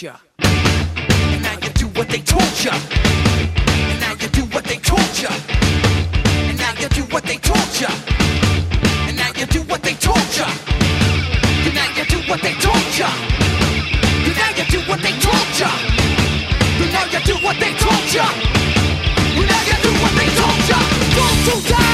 told. And now you do what they told ya. And now you do what they told ya. And now you do what they told ya. And now you do what they told ya. And now you do what they told ya. And now you do what they told ya. And now you do what they told ya. And now you do what they told ya. Go to die.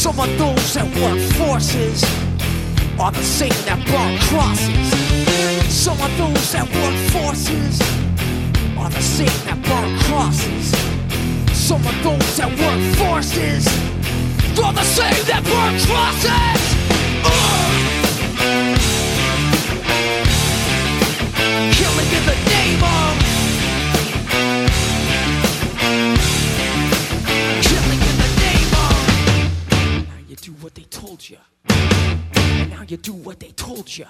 Some of those that work forces are the same that brought crosses. Some of those that work forces are the same that brought crosses. Some of those that work forces are the same that brought crosses. you.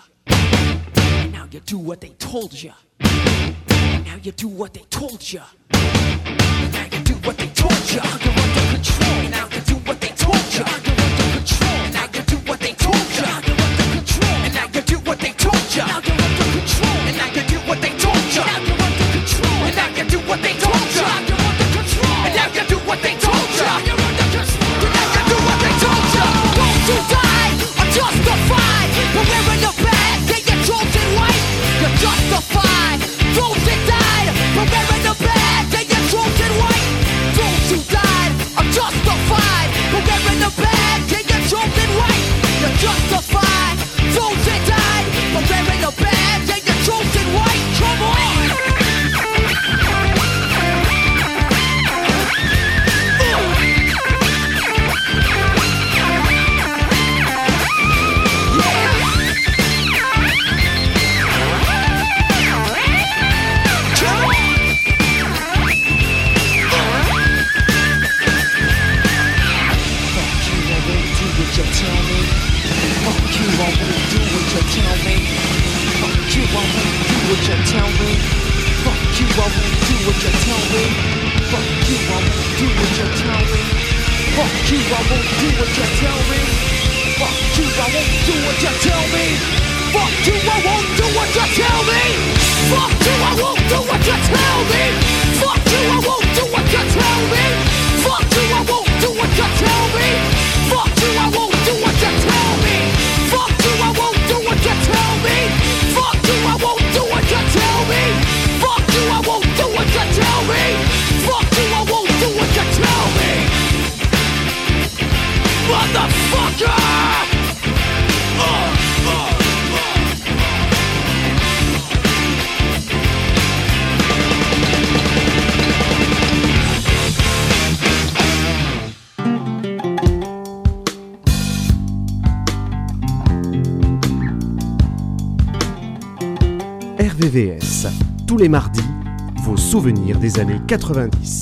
Now you do what they told you. Now you do what they told you. Now you do what they told you. you under control. Now you do what they told you. you under control. Now you do what they told you. you under control. And now you do what they told you. 90.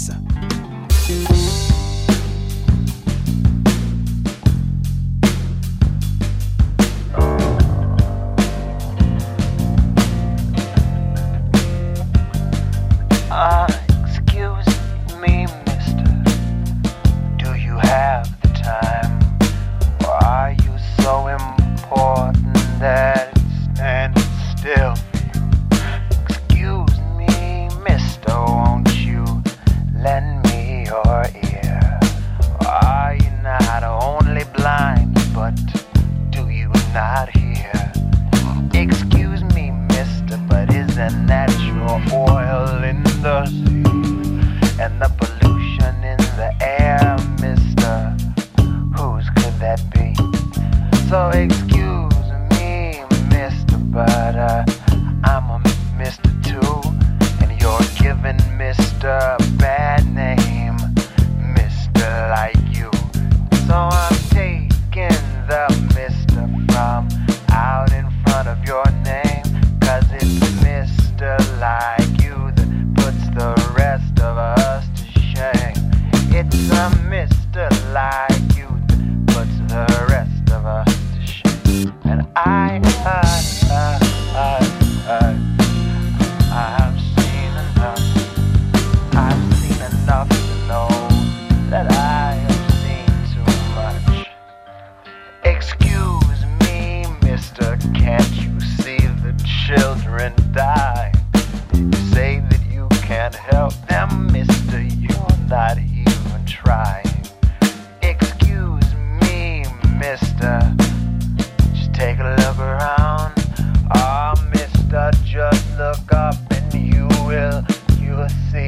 You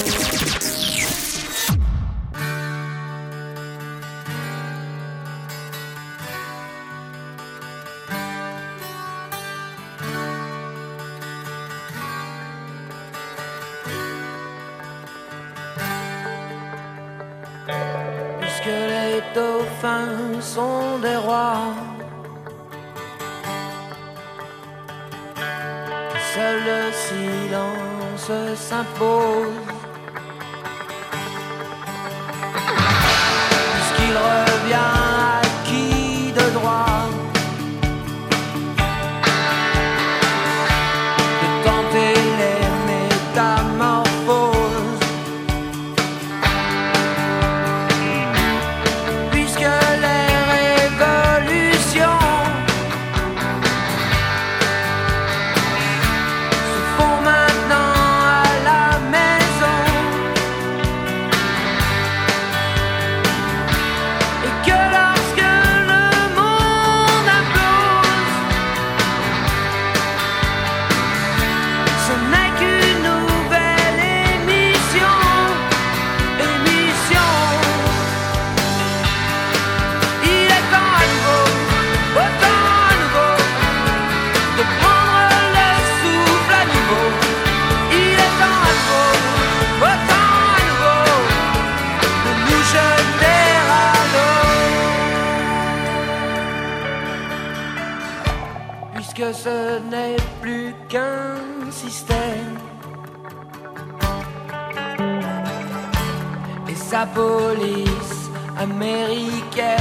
américaine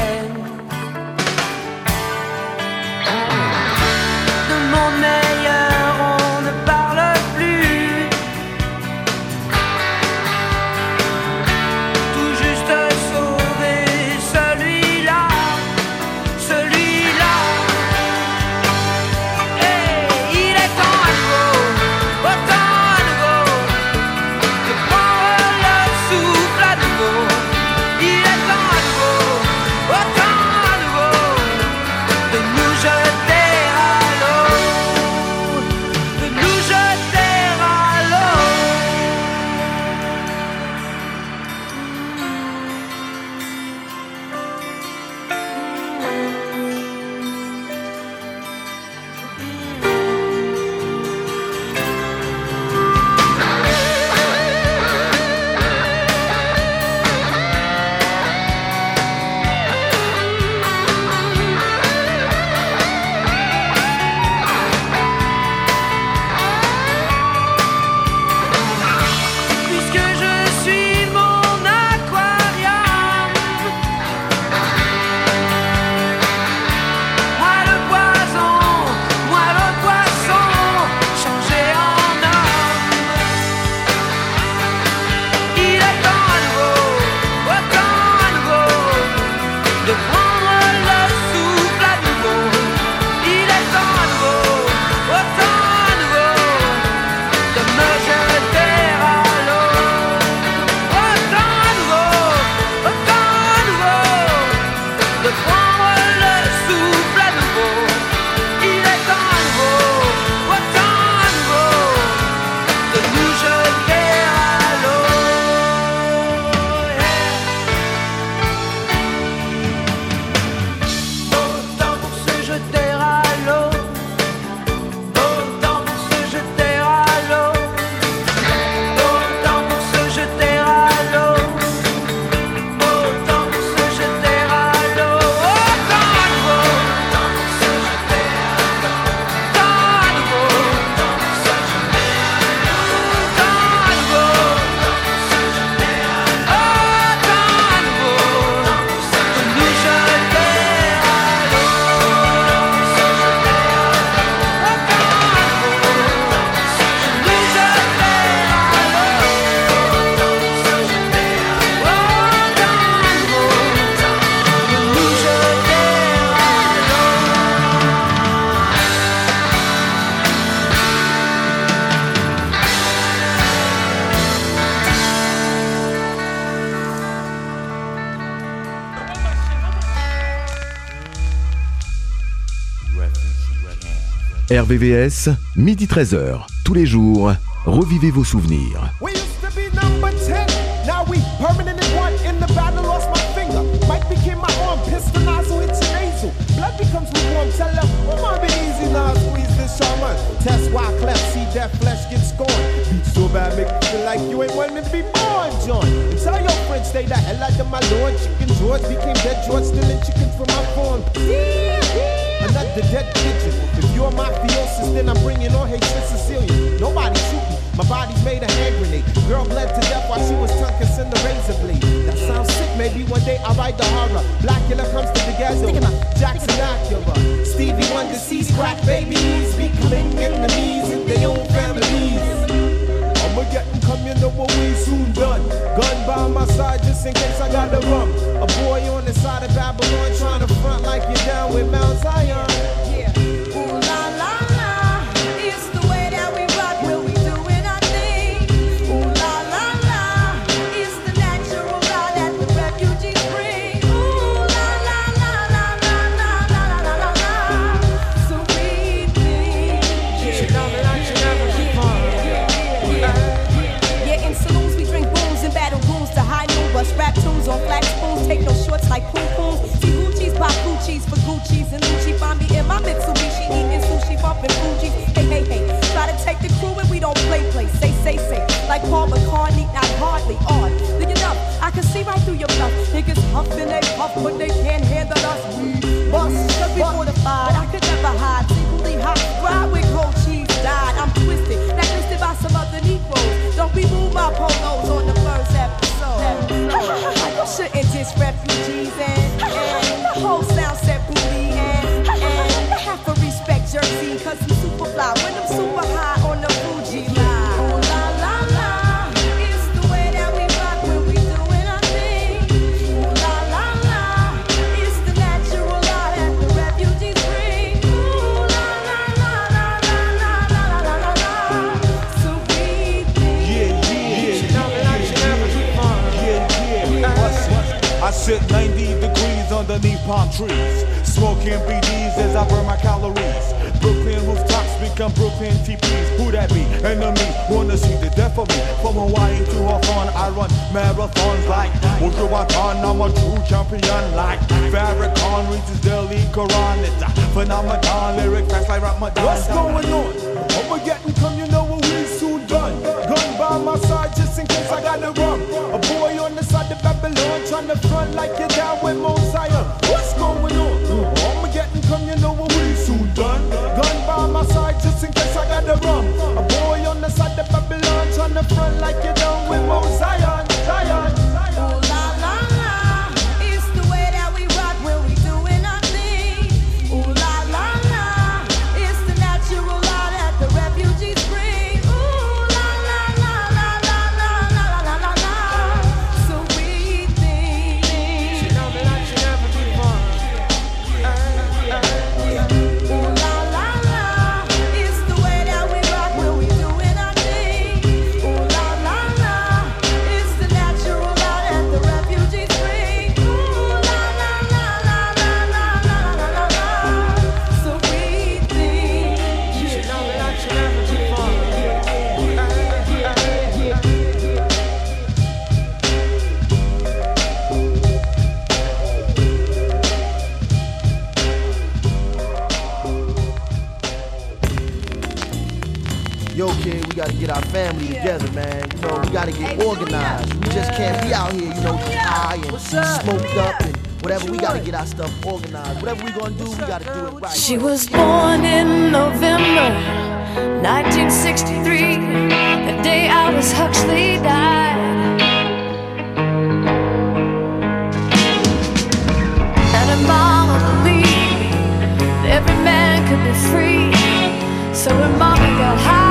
them, oh, my be easy now. Squeeze this shaman. Test why cleft. See that flesh get scorned. Beat so bad, make you feel like you ain't wanting to be born, John. And tell your friends, my lord. Chicken became dead stealing from my. Another dead pigeon. If you're mafiosis, then I'm bringing on Haitian Sicilian. Nobody shoot me. My body's made a hand grenade. Girl bled to death while she was tongue kissing the razor blade. That sounds sick. Maybe one day I'll write the horror. Blackula comes to the ghetto. Jackson Acura. Stevie Wonder sees crack babies. Becoming enemies in their own families. I'ma get 'em come, you know what we soon done. Gun by my side just in case I got the rum. A boy on the side of Babylon Huffing they puff, but they underneath palm trees, smoking BDs as I burn my calories. Brooklyn rooftops become Brooklyn TPs. Who that be? Enemy wanna see the death of me. From Hawaii to Hawthorne, I run marathons like Wujuwatan. I'm a true champion like Farrakhan reads Delhi Quran. It's a phenomenon, lyric fast like Ramadan. What's going on? And come, you know what we soon done. Gun by my side just in case I got the rum. A boy on the Babylon trying to front like you're down with Mount. What's going on? I'ma get and come, you know what we soon done. Gun by my side just in case I got the rum. Family together, man. You know, we gotta get organized. We just can't be out here, you know, high and smoked up and whatever. We gotta get our stuff organized. Whatever we gonna do, we gotta do it right. She was born in November 1963, the day Aldous Huxley died. And her mama believed that every man could be free, so her mama got high,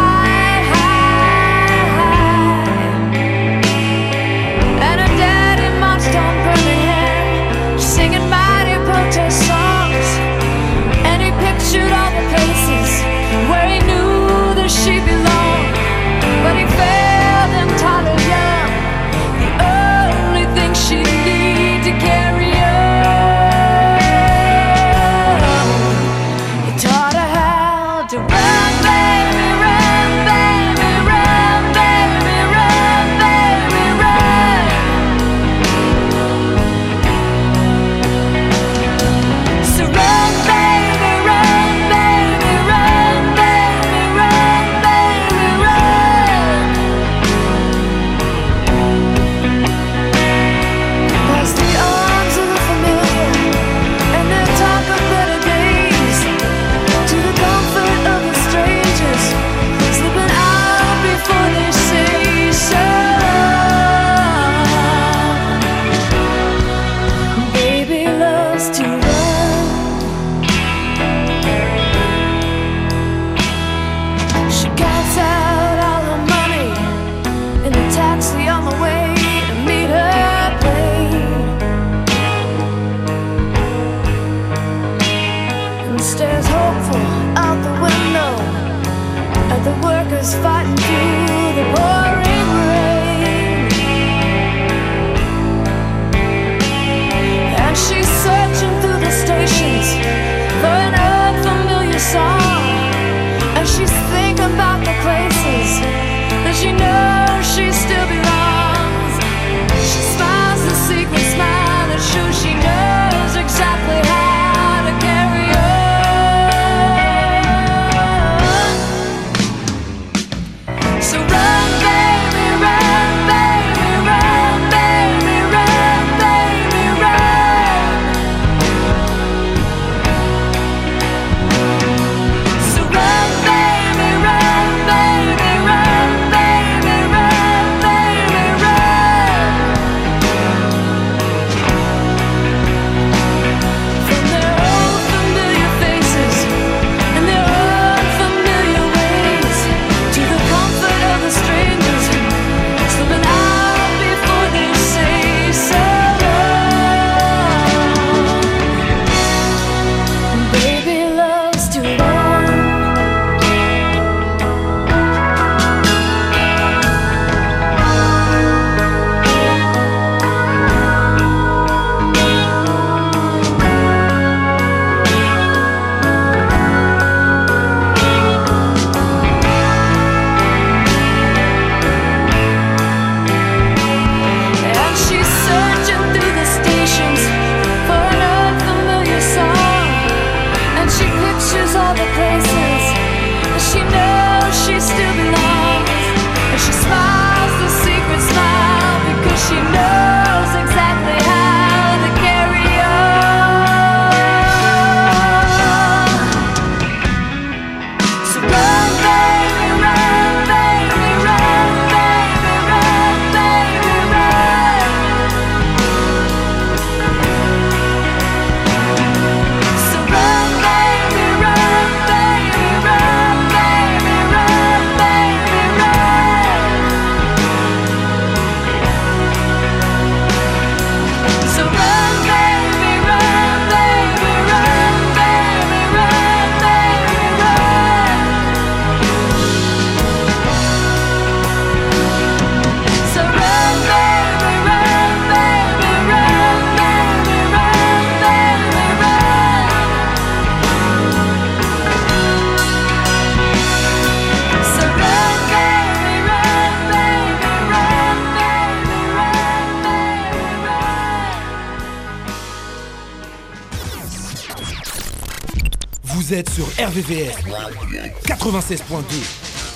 96.2.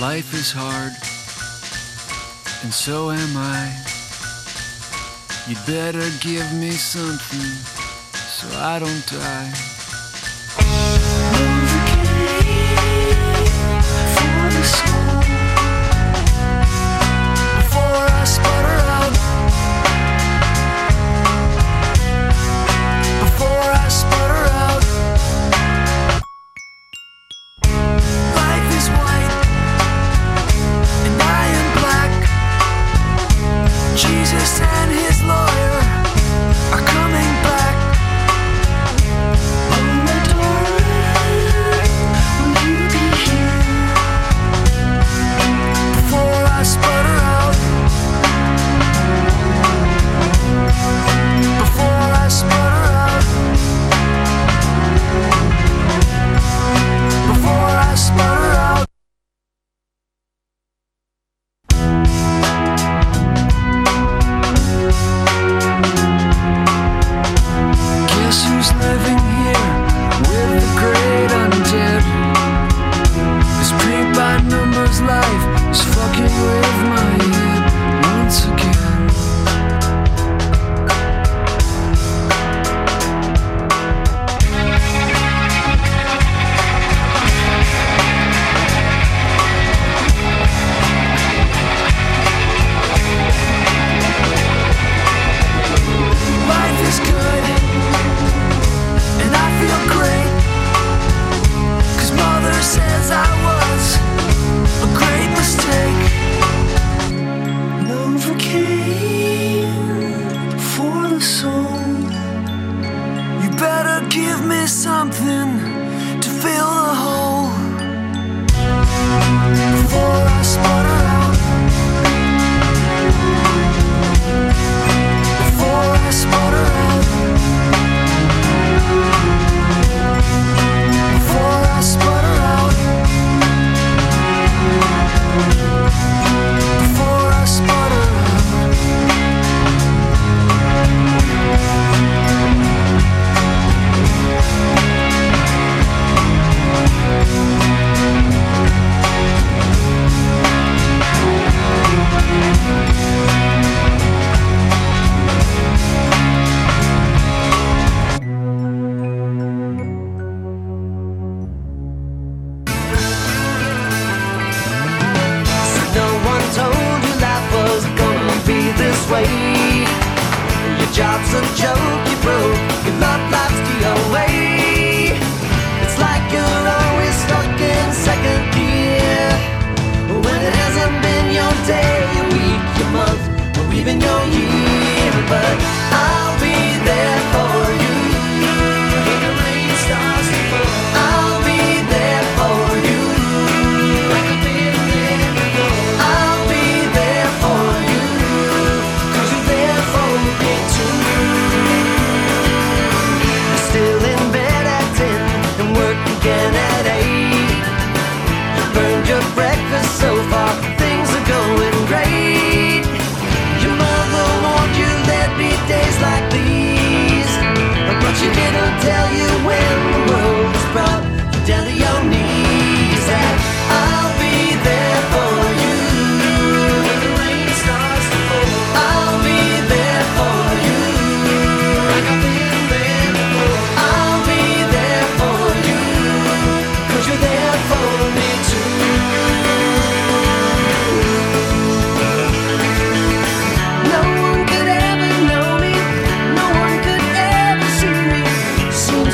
Life is hard, and so am I. You'd better give me something. I don't die.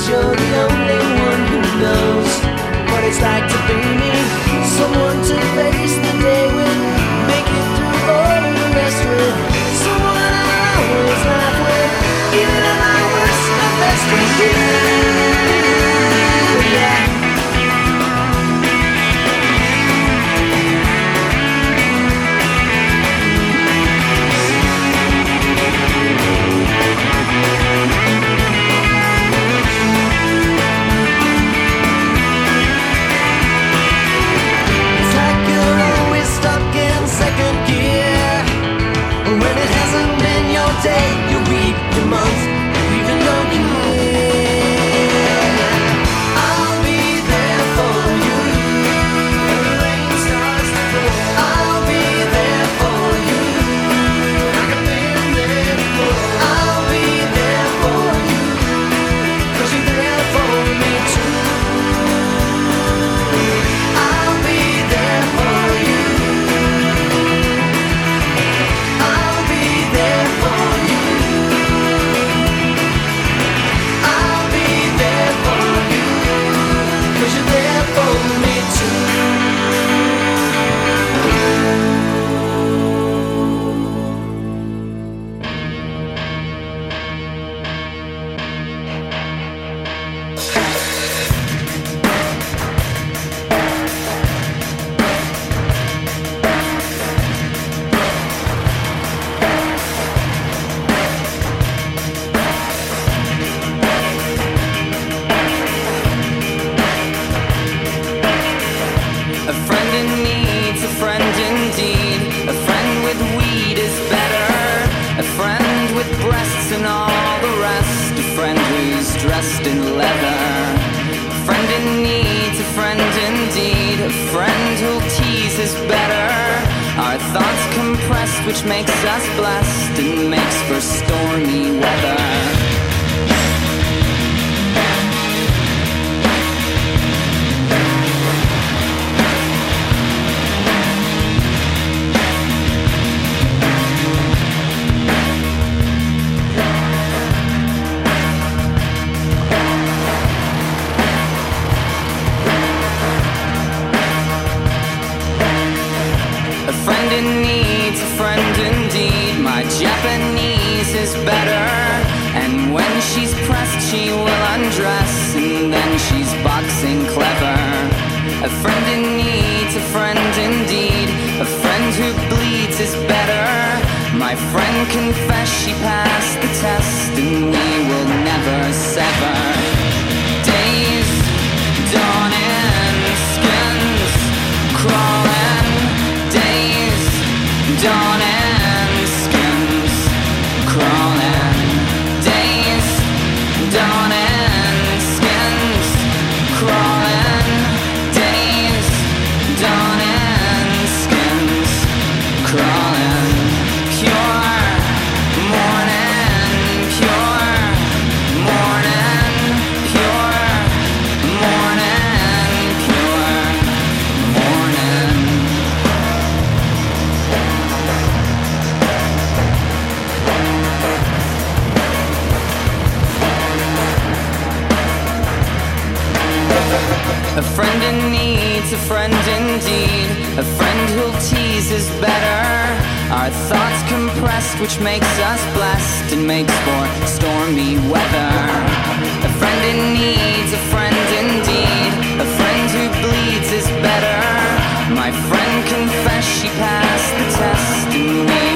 You're the only one who knows what it's like to be in leather. A friend in need, a friend indeed, a friend who teases better. Our thoughts compressed, which makes us blessed and makes for stormy weather. better. And when she's pressed, she will undress, and then she's boxing clever. A friend in need, a friend indeed. A friend who bleeds is better. My friend confessed she passed the test, and we will never sever. Days dawn. a friend indeed, a friend who'll tease is better. Our thoughts compressed, which makes us blessed and makes for stormy weather. A friend in need, a friend indeed, a friend who bleeds is better. My friend confessed she passed the test and we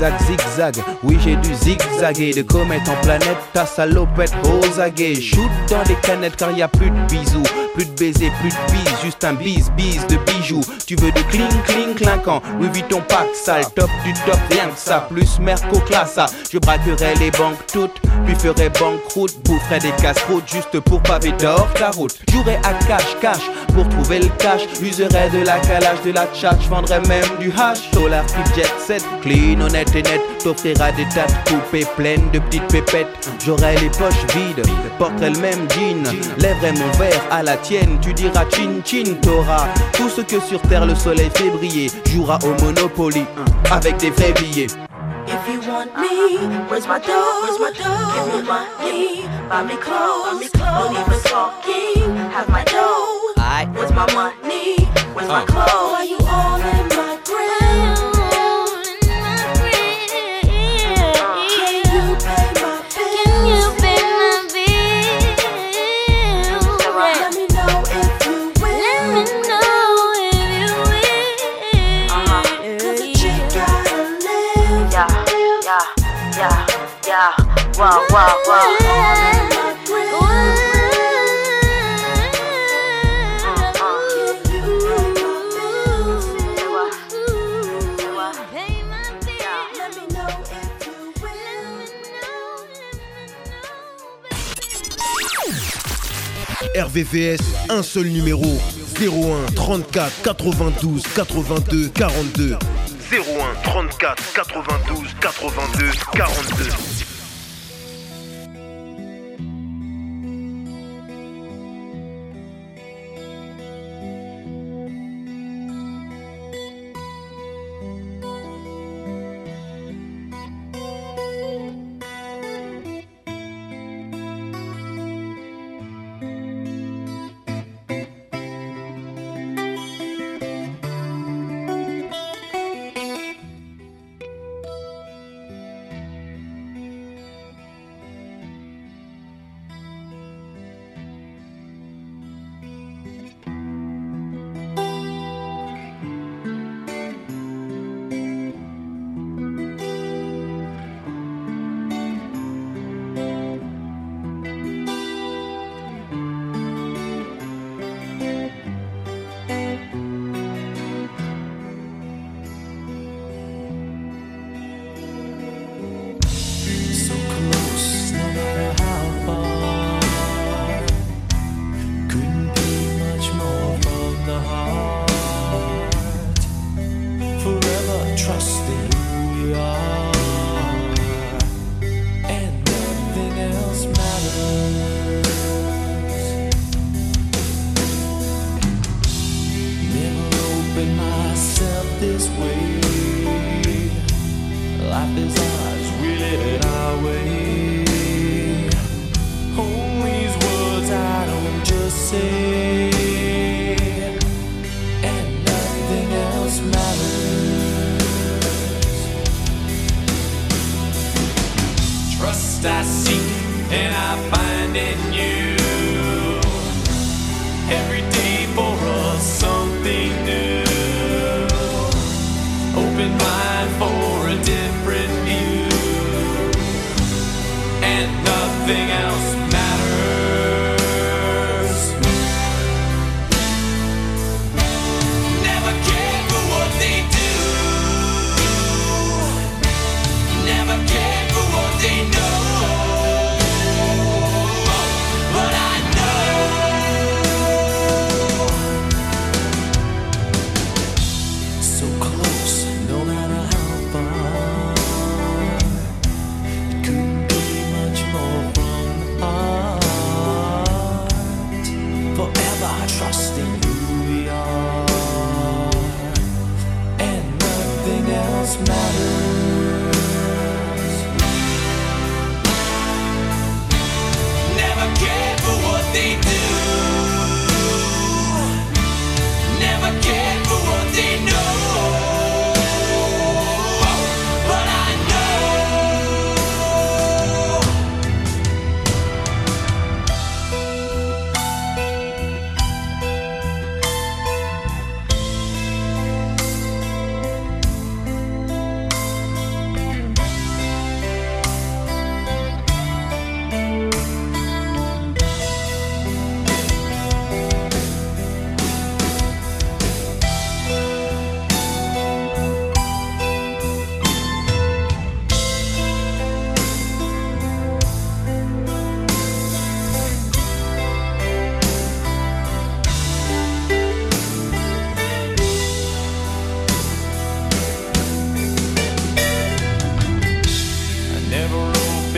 zigzag, zigzag. Oui, j'ai dû zigzaguer de comète en planète. Ta salopette aguets. Shoot dans les canettes car y a plus de bisous. Plus de baisers, plus de bises, juste un bise, bise de bijoux. Tu veux de cling, cling, clinquant. Oui, vite ton pack sale, top du top, rien que ça. Plus merco classe Je braquerai les banques toutes, puis ferai banqueroute. Boufferai des casse-routes juste pour paver d'or ta route. Jouerai à cash, cash pour trouver le cash. Userai de la calage, de la chat, vendrai même du hash. Solar type jet set, clean, honnête et net. T'offrira des tas coupées pleines de petites pépettes. J'aurai les poches vides, porterai le même jean. Lèverai mon verre à la tienne, tu diras chin chin, t'auras tout ce que sur terre le soleil fait briller. Jouera au Monopoly avec des vrais billets. If you want me, where's my dough? Where's my dough? Give me money, buy me clothes, buy me clothes. Don't even talking, have my dough. Where's my money? Where's my Uh. clothes? Why you all in my Wow, wow, wow. RVVS, un seul numéro 01 34 92 82 42 01 34 92 82 42 Trust I seek and I find in you. Every day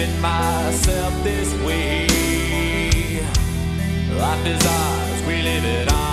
keeping myself this way. Life is ours, we live it on.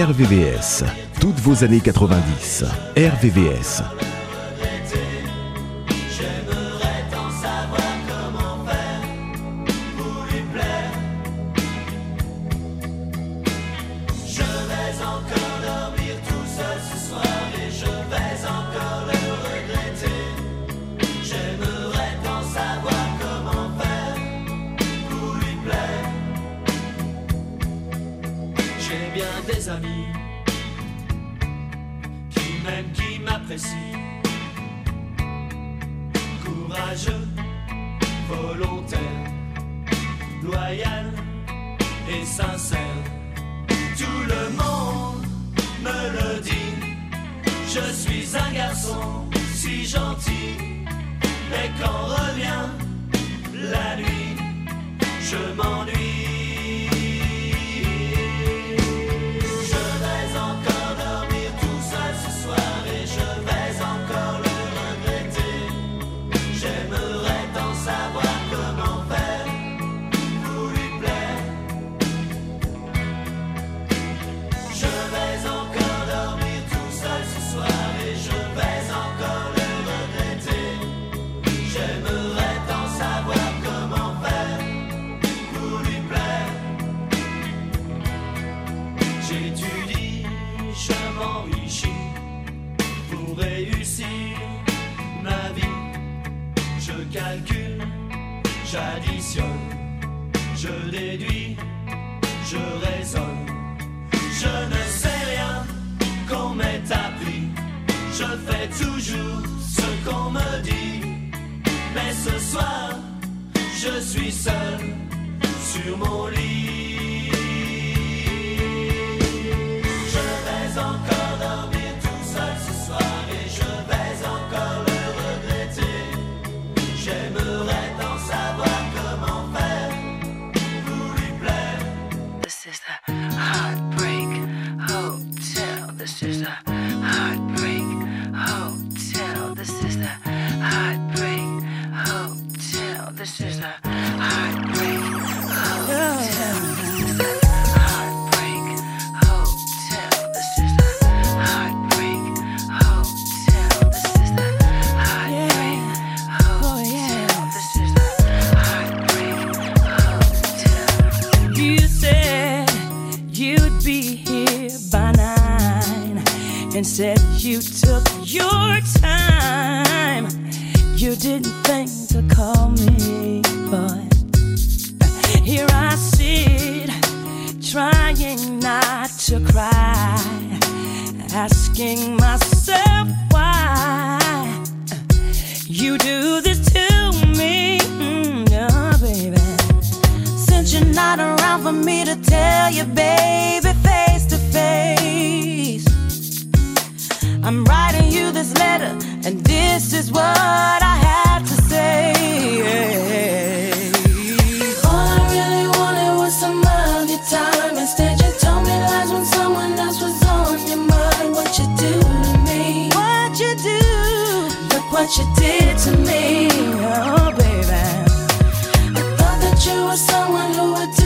RVVS, toutes vos années 90. RVVS, je m'ennuie. j'additionne, je déduis. Time. You didn't think to call me, but here I sit, trying not to cry, asking myself why you do this to me, mm, baby. Since you're not around for me to tell you, baby, face to face. I'm writing you this letter, and this is what I have to say. All I really wanted was some of your time. Instead, you told me lies when someone else was on your mind. What you do to me? What you do? Look what you did to me. Oh, baby. I thought that you were someone who would